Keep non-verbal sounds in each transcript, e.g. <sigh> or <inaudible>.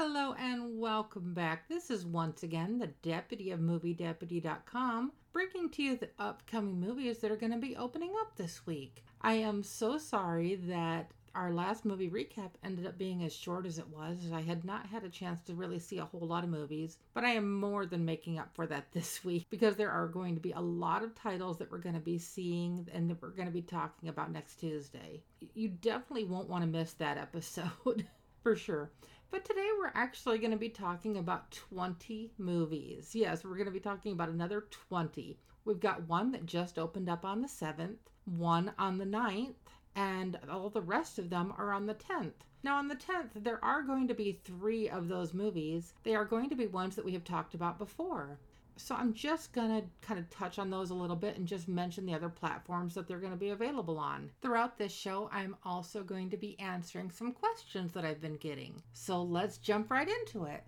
Hello and welcome back. This is once again the deputy of moviedeputy.com bringing to you the upcoming movies that are going to be opening up this week. I am so sorry that our last movie recap ended up being as short as it was. I had not had a chance to really see a whole lot of movies, but I am more than making up for that <laughs> this week because there are going to be a lot of titles that we're going to be seeing and that we're going to be talking about next Tuesday. You definitely won't want to miss that episode <laughs> for sure. But today we're actually going to be talking about 20 movies. Yes, we're going to be talking about another 20. We've got one that just opened up on the 7th, one on the 9th, and all the rest of them are on the 10th. Now, on the 10th, there are going to be three of those movies. They are going to be ones that we have talked about before. So I'm just going to kind of touch on those a little bit and just mention the other platforms that they're going to be available on. Throughout this show, I'm also going to be answering some questions that I've been getting. So let's jump right into it.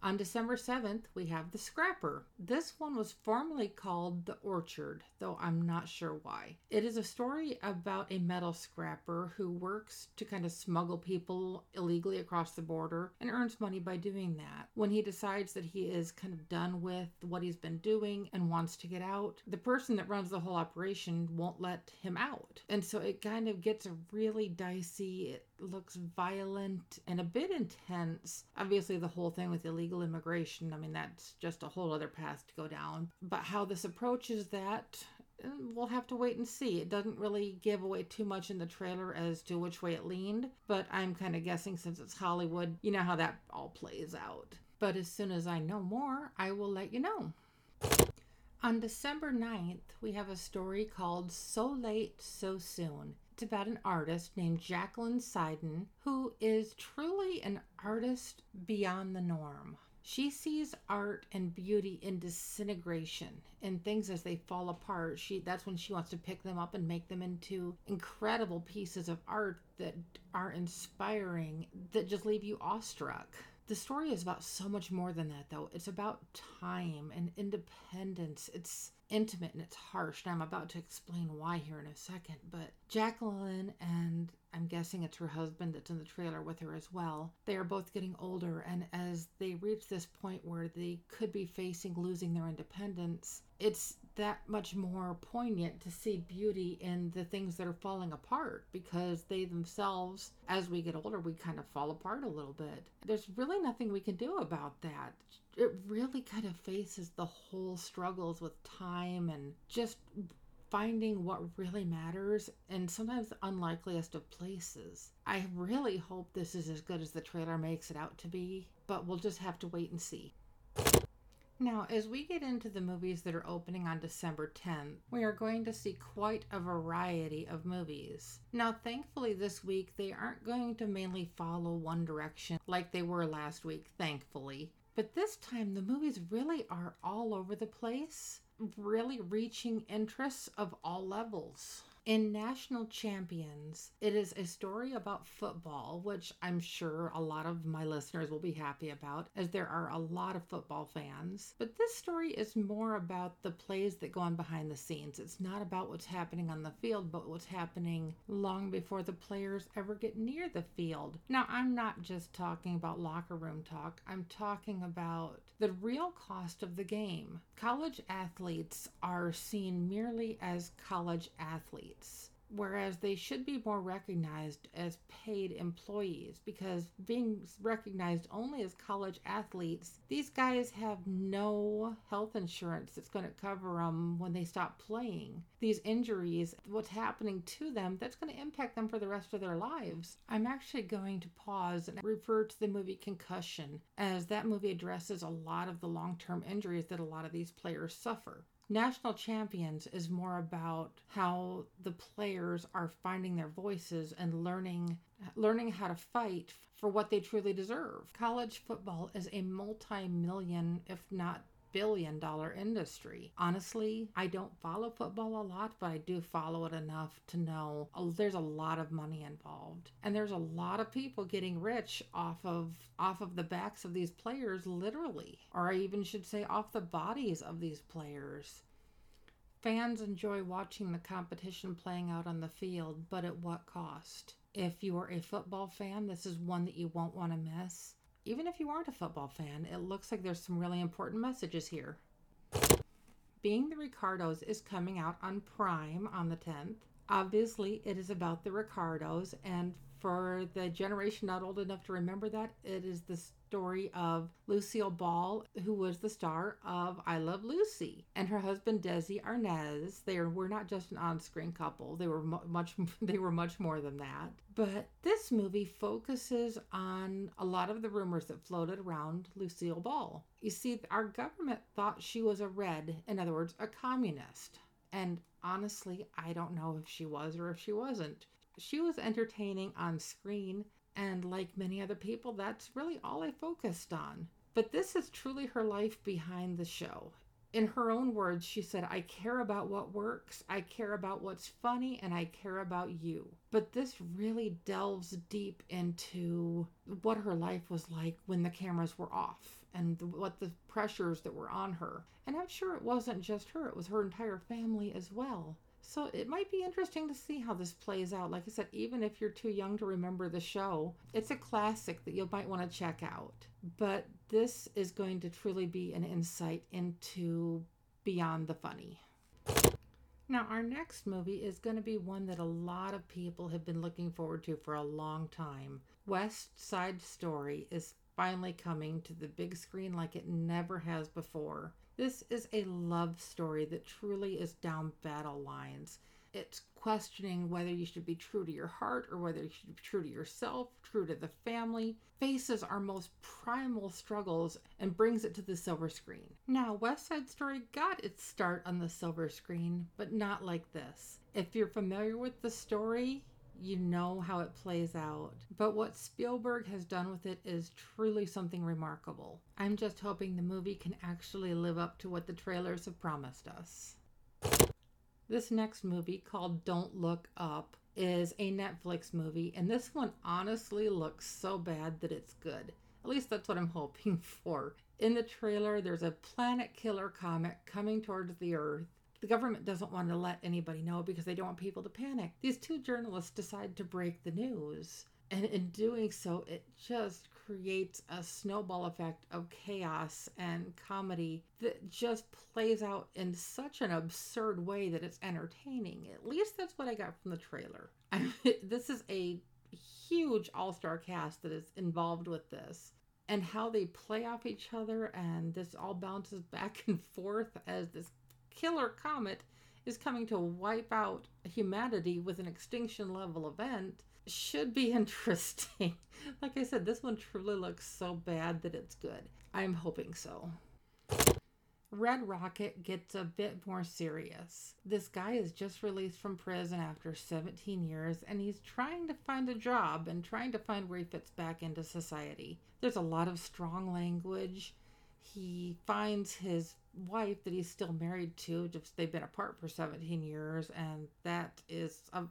On December 7th, we have The Scrapper. This one was formerly called The Orchard, though I'm not sure why. It is a story about a metal scrapper who works to kind of smuggle people illegally across the border and earns money by doing that. When he decides that he is kind of done with what he's been doing and wants to get out, the person that runs the whole operation won't let him out. And so it kind of gets a really dicey. It looks violent and a bit intense. Obviously, the whole thing with illegal immigration, I mean, that's just a whole other path to go down. But how this approaches that, eh, we'll have to wait and see. It doesn't really give away too much in the trailer as to which way it leaned, but I'm kind of guessing since it's Hollywood, you know how that all plays out. But as soon as I know more, I will let you know. On December 9th, we have a story called So Late, So Soon. About an artist named Jacqueline Seiden who is truly an artist beyond the norm. She sees art and beauty in disintegration and things as they fall apart. She that's when she wants to pick them up and make them into incredible pieces of art that are inspiring that just leave you awestruck. The story is about so much more than that though. It's about time and independence. It's intimate and it's harsh. And I'm about to explain why here in a second. But Jacqueline and I'm guessing it's her husband that's in the trailer with her as well. They are both getting older, and as they reach this point where they could be facing losing their independence, it's that much more poignant to see beauty in the things that are falling apart because they themselves, as we get older, we kind of fall apart a little bit. There's really nothing we can do about that. It really kind of faces the whole struggles with time and just finding what really matters and sometimes the unlikeliest of places. I really hope this is as good as the trailer makes it out to be, but we'll just have to wait and see. Now, as we get into the movies that are opening on December 10th, we are going to see quite a variety of movies. Now, thankfully, this week they aren't going to mainly follow one direction like they were last week, thankfully. But this time, the movies really are all over the place really reaching interests of all levels. In National Champions, it is a story about football, which I'm sure a lot of my listeners will be happy about, as there are a lot of football fans. But this story is more about the plays that go on behind the scenes. It's not about what's happening on the field, but what's happening long before the players ever get near the field. Now, I'm not just talking about locker room talk, I'm talking about the real cost of the game. College athletes are seen merely as college athletes, whereas they should be more recognized as paid employees because being recognized only as college athletes, these guys have no health insurance that's going to cover them when they stop playing. These injuries, what's happening to them, that's going to impact them for the rest of their lives. I'm actually going to pause and refer to the movie Concussion, as that movie addresses a lot of the long term injuries that a lot of these players suffer. National Champions is more about how the players are finding their voices and learning learning how to fight for what they truly deserve. College football is a multi-million if not billion dollar industry. Honestly, I don't follow football a lot, but I do follow it enough to know oh, there's a lot of money involved. And there's a lot of people getting rich off of off of the backs of these players literally, or I even should say off the bodies of these players. Fans enjoy watching the competition playing out on the field, but at what cost? If you are a football fan, this is one that you won't want to miss even if you aren't a football fan, it looks like there's some really important messages here. Being the Ricardos is coming out on Prime on the 10th. Obviously, it is about the Ricardos, and for the generation not old enough to remember that, it is the story of Lucille Ball, who was the star of I Love Lucy, and her husband Desi Arnaz. They were not just an on-screen couple; they were much <laughs> they were much more than that. But this movie focuses on a lot of the rumors that floated around Lucille Ball. You see, our government thought she was a red, in other words, a communist. And honestly, I don't know if she was or if she wasn't she was entertaining on screen, and like many other people, that's really all I focused on. But this is truly her life behind the show. In her own words, she said, I care about what works, I care about what's funny, and I care about you. But this really delves deep into what her life was like when the cameras were off and what the pressures that were on her. And I'm sure it wasn't just her, it was her entire family as well. So it might be interesting to see how this plays out. Like I said, even if you're too young to remember the show, it's a classic that you might want to check out. But this is going to truly be an insight into beyond the funny. Now, our next movie is going to be one that a lot of people have been looking forward to for a long time. West Side Story is finally coming to the big screen like it never has before. This is a love story that truly is down battle lines. It's questioning whether you should be true to your heart or whether you should be true to yourself, true to the family, faces our most primal struggles and brings it to the silver screen. Now, West Side Story got its start on the silver screen, but not like this. If you're familiar with the story, you know how it plays out. But what Spielberg has done with it is truly something remarkable. I'm just hoping the movie can actually live up to what the trailers have promised us. This next movie, called Don't Look Up, is a Netflix movie, and this one honestly looks so bad that it's good. At least that's what I'm <laughs> hoping for. In the trailer, there's a planet killer comet coming towards the Earth the government doesn't want to let anybody know because they don't want people to panic. These two journalists decide to break the news. And in doing so, it just creates a snowball effect of chaos and comedy that just plays out in such an absurd way that it's entertaining. At least that's what I got from the trailer. <laughs> I mean, this is a huge all star cast that is involved with this. And how they play off each other, and this all bounces <laughs> back and forth as this killer comet is coming to wipe out humanity with an extinction level event should be <laughs> interesting. like I said, this one truly looks so bad that it's good. I'm hoping so. Red Rocket gets a bit more serious. This guy is just released from prison after 17 years and he's trying to find a job and trying to find where he fits back into society. There's a lot of strong language. He finds his wife that he's still married to. Just they've been apart for 17 years, and that is a,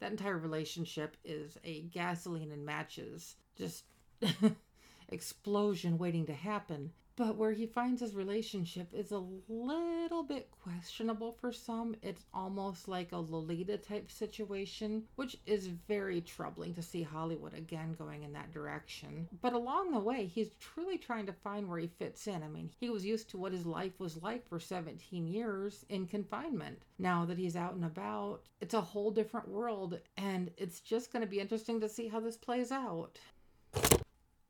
that entire relationship is a gasoline and matches just <laughs> explosion waiting to happen. But where he finds his relationship is a little bit questionable for some. It's almost like a Lolita type situation, which is very troubling to see Hollywood again going in that direction. But along the way, he's truly trying to find where he fits in. I mean, he was used to what his life was like for 17 years in confinement. Now that he's out and about, it's a whole different world, and it's just going to be interesting to see how this plays out.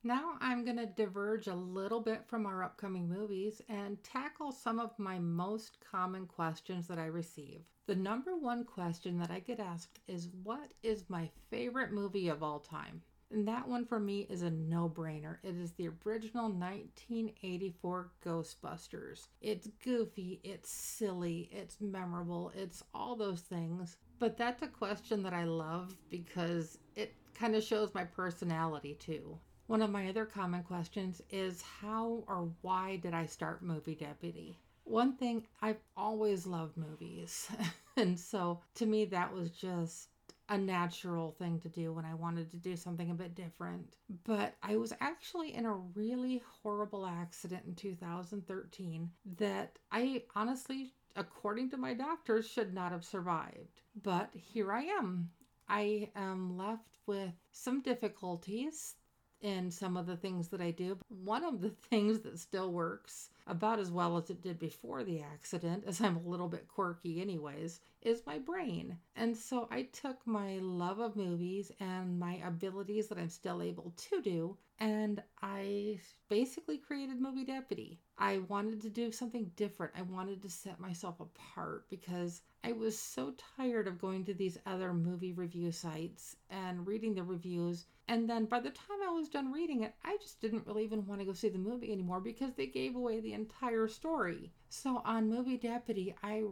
Now I'm going to diverge a little bit from our upcoming movies and tackle some of my most common questions that I receive. The number one question that I get asked is What is my favorite movie of all time? And that one for me is a no brainer. It is the original 1984 Ghostbusters. It's goofy, it's silly, it's memorable, it's all those things. But that's a question that I love because it kind of shows my personality too. One of my other common questions is how or why did I start Movie Deputy? One thing, I've always loved movies. <laughs> and so to me, that was just a natural thing to do when I wanted to do something a bit different. But I was actually in a really horrible accident in 2013 that I honestly, according to my doctors, should not have survived. But here I am. I am left with some difficulties in some of the things that I do. One of the <laughs> things that still works about as well as it did before the accident, as I'm a little bit quirky, anyways, is my brain. And so I took my love of movies and my abilities that I'm still able to do, and I basically created Movie Deputy. I wanted to do something different. I wanted to set myself apart because I was so tired of going to these other movie review sites and reading the reviews. And then by the time I was done reading it, I just didn't really even want to go see the movie anymore because they gave away the entire story. So on Movie Deputy, I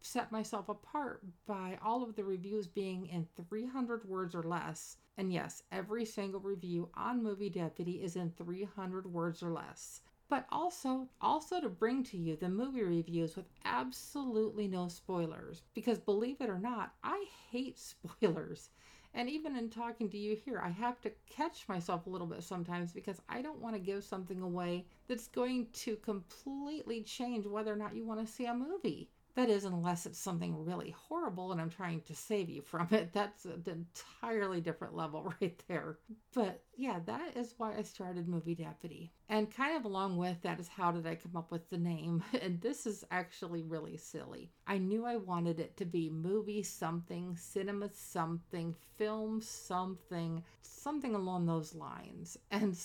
set myself apart by all of the reviews being in 300 words or less. And yes, every single review on Movie Deputy is in 300 words or less. But also also to bring to you the movie reviews with absolutely no spoilers. Because believe it or not i hate <laughs> spoilers. And even in talking to you here i have to catch myself a little bit sometimes because i don't want to give something away that's going to completely change whether or not you want to see a movie that is, unless it's something really horrible and I'm trying to save you from it. <laughs> That's an entirely different level <laughs> right there. But yeah, that is why I started Movie Deputy. And kind of along with that is how did I come up with the name? <laughs> And this is actually really silly. I knew I wanted it to be movie something, cinema something, film something, something along those lines. And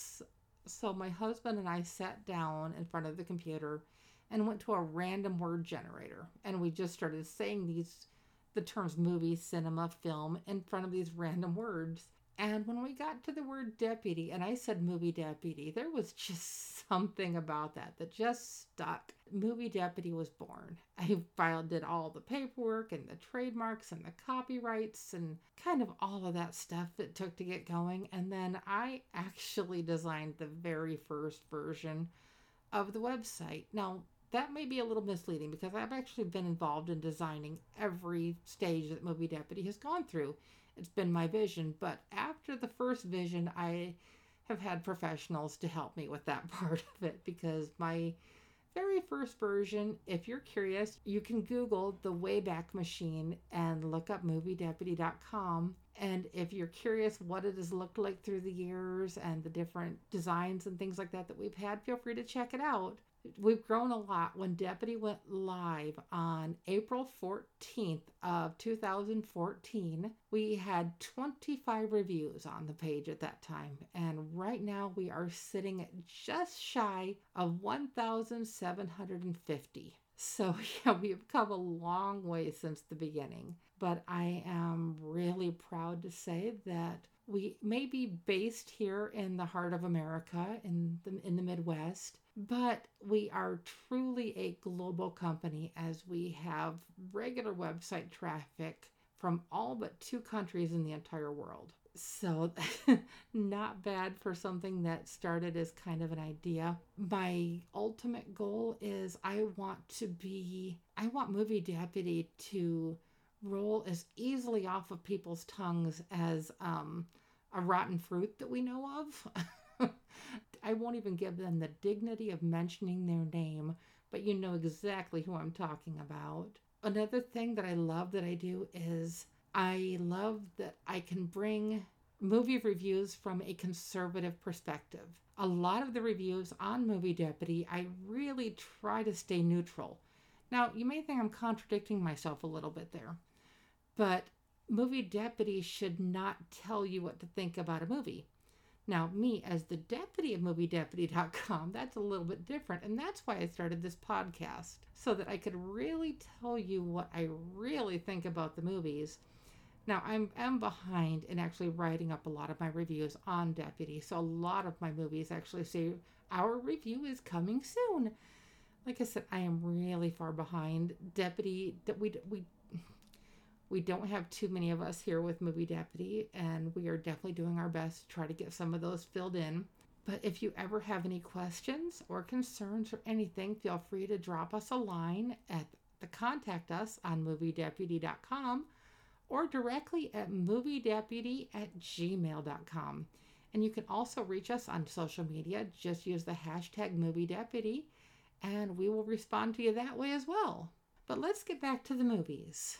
so my husband and I sat down in front of the computer and went to a random word generator. And we just started saying these, the terms movie, cinema, film in front of these random words. And when we got to the word deputy, and I said movie deputy, there was just <laughs> something about that that just stuck. Movie deputy was born. I filed, did all the paperwork and the trademarks and the copyrights and kind of all of that stuff it took to get going. And then I actually designed the very first version of the website. Now, that may be a little misleading because I've actually been involved in designing every stage that Movie Deputy has gone through. It's been my vision, but after the first vision, I have had professionals to help me with that <laughs> part of it because my very first version, if you're curious, you can Google the Wayback Machine and look up moviedeputy.com. And if you're curious what it has looked like through the years and the different designs and things like that that we've had, feel free to check it out. We've grown a lot. When Deputy went live on April 14th of 2014, we had 25 reviews on the page at that time. And right now we are sitting at just shy of 1,750. So, <laughs> yeah, we've come a long way since the beginning. But I am really proud to say that we may be based here in the heart of America, in the, in the Midwest, but we are truly a global company as we have regular website traffic from all but two countries in the entire world. So, <laughs> not bad for something that started as kind of an idea. My ultimate goal is I want to be, I want Movie Deputy to roll as easily off of people's tongues as um, a rotten fruit that we know of. <laughs> I won't even give them the dignity of mentioning their name, but you know exactly who I'm talking about. Another thing that I love that I do is I love that I can bring movie reviews from a conservative perspective. A lot of the reviews on Movie Deputy, I really try to stay neutral. Now, you may think I'm contradicting myself a little bit there, but Movie Deputy should not tell you what to think about a movie. Now, me as the deputy of moviedeputy.com, that's a little bit different. And that's why I started this podcast so that I could really tell you what I really think about the movies. Now, I'm, I'm behind in actually writing up a lot of my reviews on Deputy. So, a lot of my movies actually say our review is coming soon. Like I said, I am really far behind. Deputy, that we, we we don't have too many of us here with Movie Deputy, and we are definitely doing our best to try to get some of those filled in. But if you ever have any questions or concerns or anything, feel free to drop us a line at the contact us on moviedeputy.com or directly at moviedeputy at gmail.com. And you can also reach us on social media. Just use the hashtag moviedeputy and we will respond to you that way as well. But let's get back to the movies.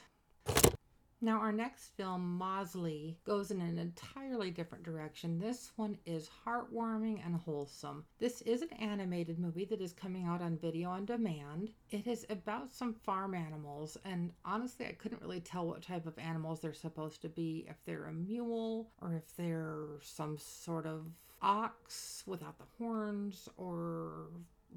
Now, our next film, Mosley, goes in an entirely different direction. This one is heartwarming and wholesome. This is an animated movie that is coming out on video on demand. It is about some farm animals, and honestly, I couldn't really tell what type of animals they're supposed to be if they're a mule or if they're some sort of ox without the horns or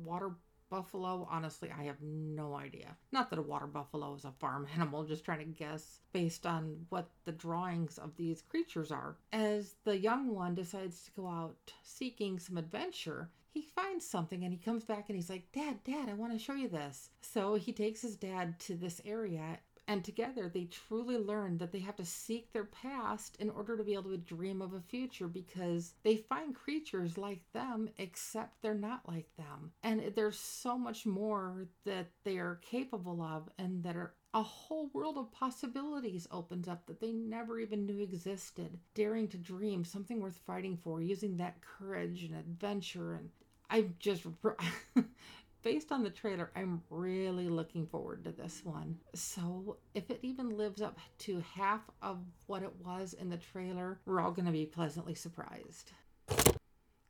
water buffalo? Honestly i have no idea. Not that a water buffalo is a farm <laughs> animal just trying to guess based on what the drawings of these creatures are. As the young one decides to go out seeking some adventure he finds something and he comes back and he's like dad dad i want to show you this. So he takes his dad to this area and together they truly learn that they have to seek their past in order to be able to dream of a future because they find creatures like them, except they're not like them. And there's so much more that they are capable of, and that are a whole world of possibilities opens up that they never even knew existed. Daring to dream, something worth fighting for, using that courage and adventure. And I've just <laughs> based on the trailer, I'm really looking forward to this one. So, if it even lives up to half of what it was in the trailer, we're all going to be pleasantly surprised.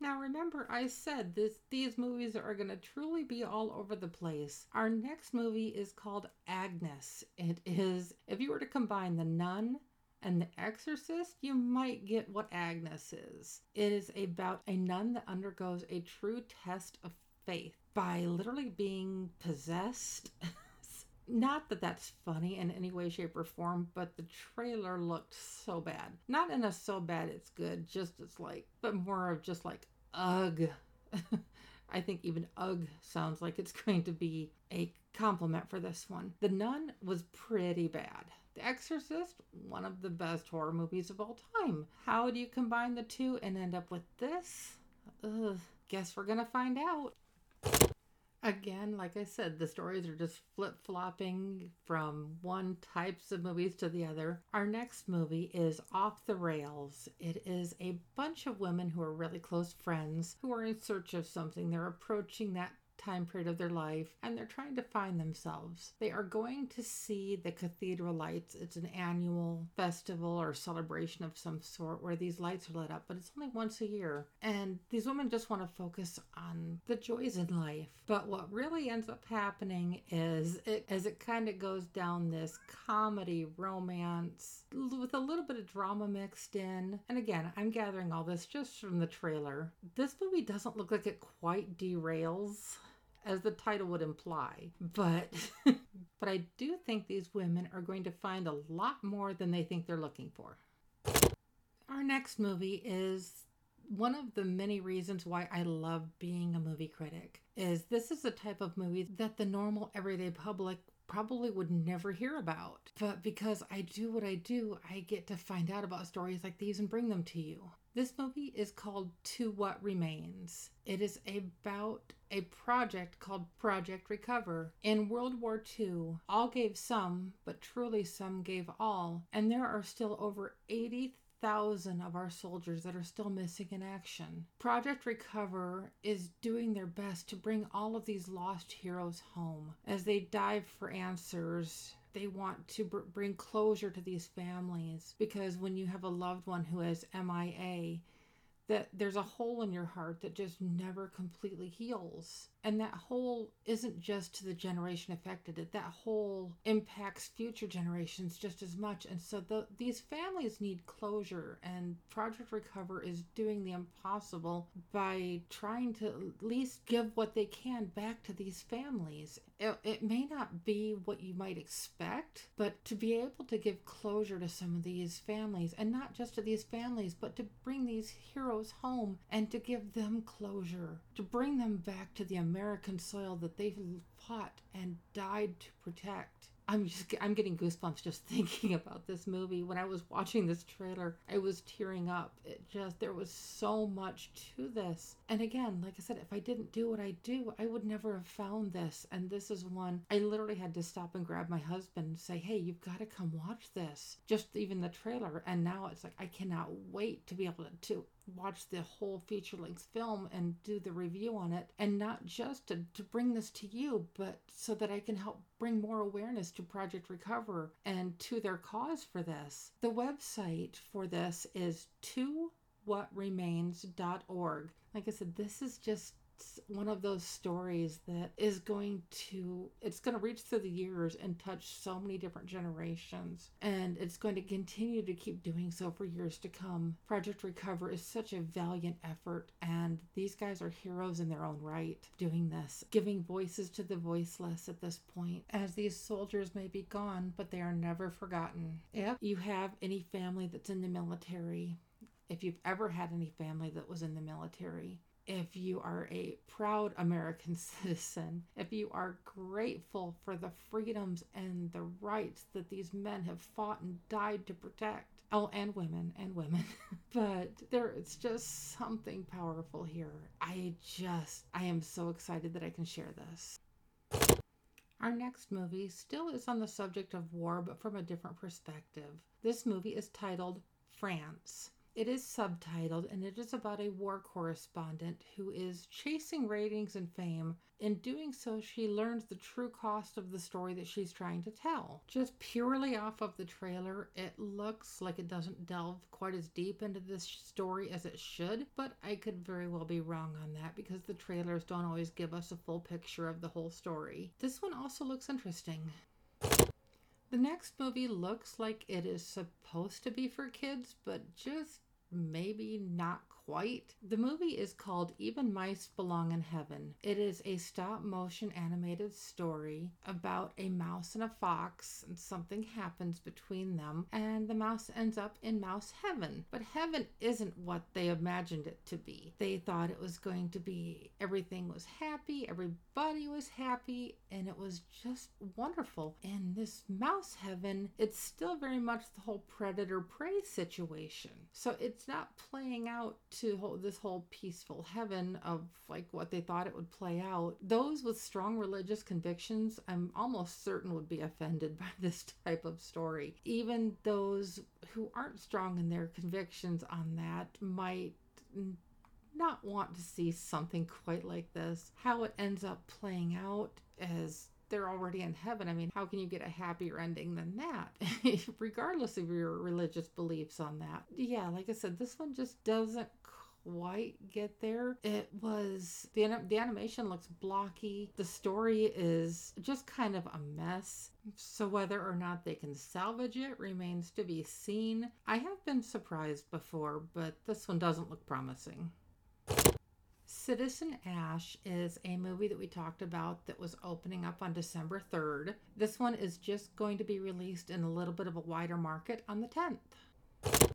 Now remember I said this these movies are going to truly be all over the place. Our next movie is called Agnes. It is if you were to combine The Nun and The Exorcist, you might get what Agnes is. It is about a nun that undergoes a true test of faith by literally being possessed. <laughs> Not that that's funny in any way, shape, or form, but the trailer looked so bad. Not in a so bad it's good, just it's like, but more of just like, ugh. <laughs> I think even ugh sounds like it's <laughs> going to be a compliment for this one. The Nun was pretty bad. The Exorcist, one of the best horror movies of all time. How do you combine the two and end up with this? Ugh, guess we're gonna find out. Again, like I said, the stories are just flip flopping from one types of movies to the other. Our next movie is Off the Rails. It is a bunch of women who are really close friends who are in search of something. They're approaching that time period of their life and they're trying to find themselves. They are going to see the Cathedral Lights. It's an annual festival or celebration of some sort where these lights are lit up, but it's only once a year. And these women just want to focus on the joys in life. But what really ends up happening is it, as it kind of goes down this comedy romance with a little bit of drama mixed in. And again, I'm gathering all this just from the trailer. This movie doesn't look like it quite derails as the title would imply. But <laughs> but I do think these women are going to find a lot more than they think they're looking for. Our next movie is one of the many reasons why I love being a movie critic is this is the type of movie that the normal everyday public probably would never hear about. But because I do what I do, I get to find out about stories like these and bring them to you. This movie is called To What Remains. It is about a project called Project Recover. In World War II, all gave some, but truly some gave all, and there are still over 80,000 of our soldiers that are still missing in action. Project Recover is doing their best to bring all of these lost heroes home as they dive for answers they want to br- bring closure to these families because when you have a loved one who is MIA, that there's a hole in your heart that just never completely heals. And that hole isn't just to the generation affected, it that hole impacts future generations just as much. And so the, these families need closure, and Project Recover is doing the impossible by trying to at least give what they can back to these families. It, it may not be what you might expect, but to be able to give closure to some of these families, and not just to these families, but to bring these heroes home and to give them closure, to bring them back to the American soil that they've fought and died to protect. I'm just I'm getting goosebumps just <laughs> thinking about this movie. When I was watching this trailer, I was tearing up. It just there was so much to this. And again, like I said, if I didn't do what I do, I would never have found this. And this is one I literally had to stop and grab my husband and say, "Hey, you've got to come watch this." Just even the trailer. And now it's like I cannot wait to be able to watch the whole feature length film and do the review on it, and not just to, to bring this to you, but so that I can help bring more awareness to Project Recover and to their cause for this. The website for this is to whatremains.org. Like I said, this is just one of those stories that is going to it's going to reach through the years and touch so many different generations and it's going to continue to keep doing so for years to come. Project recover is such a valiant effort and these guys are heroes in their own right doing this giving voices to the voiceless at this point. As these soldiers may be gone but they are never forgotten. If you have any family that's in the military if you've ever had any family that was in the military, if you are a proud American <laughs> citizen, if you are grateful for the freedoms and the rights that these men have fought and died to protect. Oh, and women, and women. <laughs> but there it's just something powerful here. I just, I am so excited that I can share this. Our next movie still is on the subject of war, but from a different perspective. This movie is titled France. It is subtitled and it is about a war correspondent who is chasing ratings and fame. In doing so, she learns the true cost of the story that she's trying to tell. Just purely off of the trailer, it looks like it doesn't delve quite as deep into this story as it should, but I could very well be wrong on that because the trailers don't always give us a full picture of the whole story. This one also looks interesting. The next movie looks like it is supposed to be for kids, but just maybe not quite. The movie is called Even Mice Belong in Heaven. It is a stop motion animated story about a mouse and a fox, and something happens between them, and the mouse ends up in mouse heaven. But heaven isn't what they imagined it to be. They thought it was going to be everything was happy, everybody was happy, and it was just wonderful. In this mouse heaven, it's still very much the whole predator prey situation. So it's not playing out to hold this whole peaceful heaven of like what they thought it would play out. Those with strong religious convictions, I'm almost certain would be offended by <laughs> this type of story. Even those who aren't strong in their convictions on that might not want to see something quite like this. How it ends up playing out as they're already in heaven. I mean, how can you get a happier ending than that? <laughs> Regardless of your religious beliefs on that. Yeah, like I said, this one just doesn't quite get there. It was the the animation looks blocky. The story is just kind of a mess. So whether or not they can salvage it remains to be seen. I have been surprised before, but this one doesn't look promising. Citizen Ashe is a movie that we talked about that was opening up on December 3rd. This one is just going to be released in a little bit of a wider market on the 10th.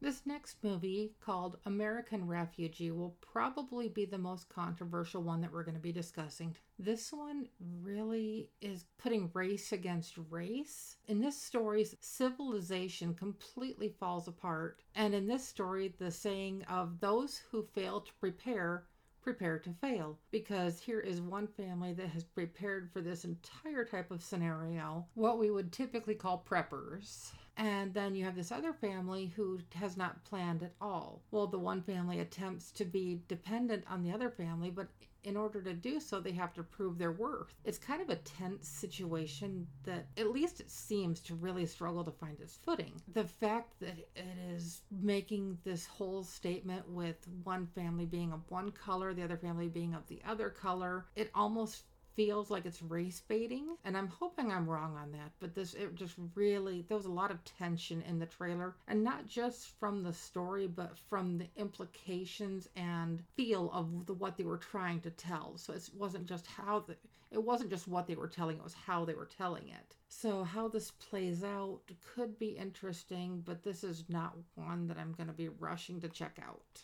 This next movie, called American Refugee, will probably be the most controversial one that we're going to be discussing. This one really is putting race against race. In this story, civilization completely falls apart. And in this story, the saying of those who fail to prepare prepare to fail because here is one family that has prepared for this entire type of scenario, what we would typically call preppers. And then you have this other family who has not planned at all. Well, the one family attempts to be dependent on the other family, but in order to do so, they have to prove their worth. It's kind of a tense situation that, at least it seems, to really struggle to find its footing. The fact that it is making this whole statement with one family being of one color, the other family being of the other color, it almost feels like it's race baiting and i'm hoping i'm wrong on that but this it just really there was a lot of tension in the trailer and not just from the story but from the implications and feel of the, what they were trying to tell. So it wasn't just how the it wasn't just what they were telling it was how they were telling it. So how this plays out could be interesting but this is not one that i'm going to be rushing to check out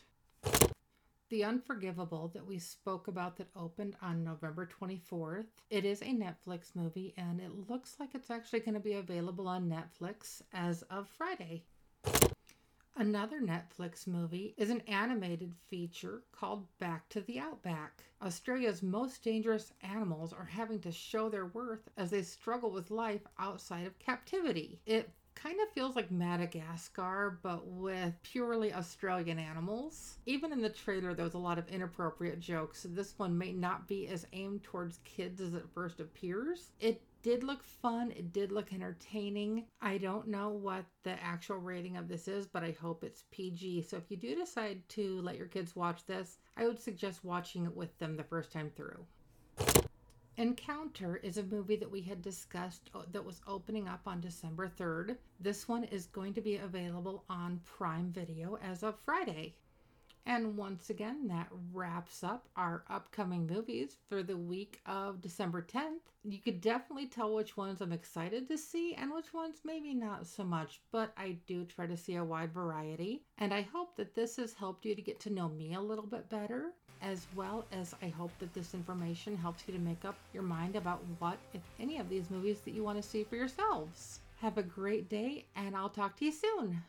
the Unforgivable that we spoke about that opened on November 24th. It is a Netflix movie and it looks like it's actually going to be available on Netflix as of Friday. Another Netflix movie is an animated feature called Back to the Outback. Australia's most dangerous animals are having to show their worth as they struggle with life outside of captivity. It kind of feels like Madagascar, but with purely Australian animals. Even in the trailer, there was a lot of inappropriate jokes, so this one may not be as aimed towards kids as it first appears. It did look fun. It did look entertaining. I don't know what the actual rating of this is, but I hope it's PG. So if you do decide to let your kids watch this, I would suggest watching it with them the first time through. Encounter is a movie that we had discussed uh, that was opening up on December 3rd. This one is going to be available on Prime Video as of Friday. And once again, that wraps up our upcoming movies for the week of December 10th. You could definitely tell which ones I'm excited to see and which ones maybe not so much, but I do try to see a wide variety. And I hope that this has helped you to get to know me a little bit better as well as I hope that this information helps you to make up your mind about what, if any, of these movies that you want to see for yourselves. Have a great day, and I'll talk to you soon.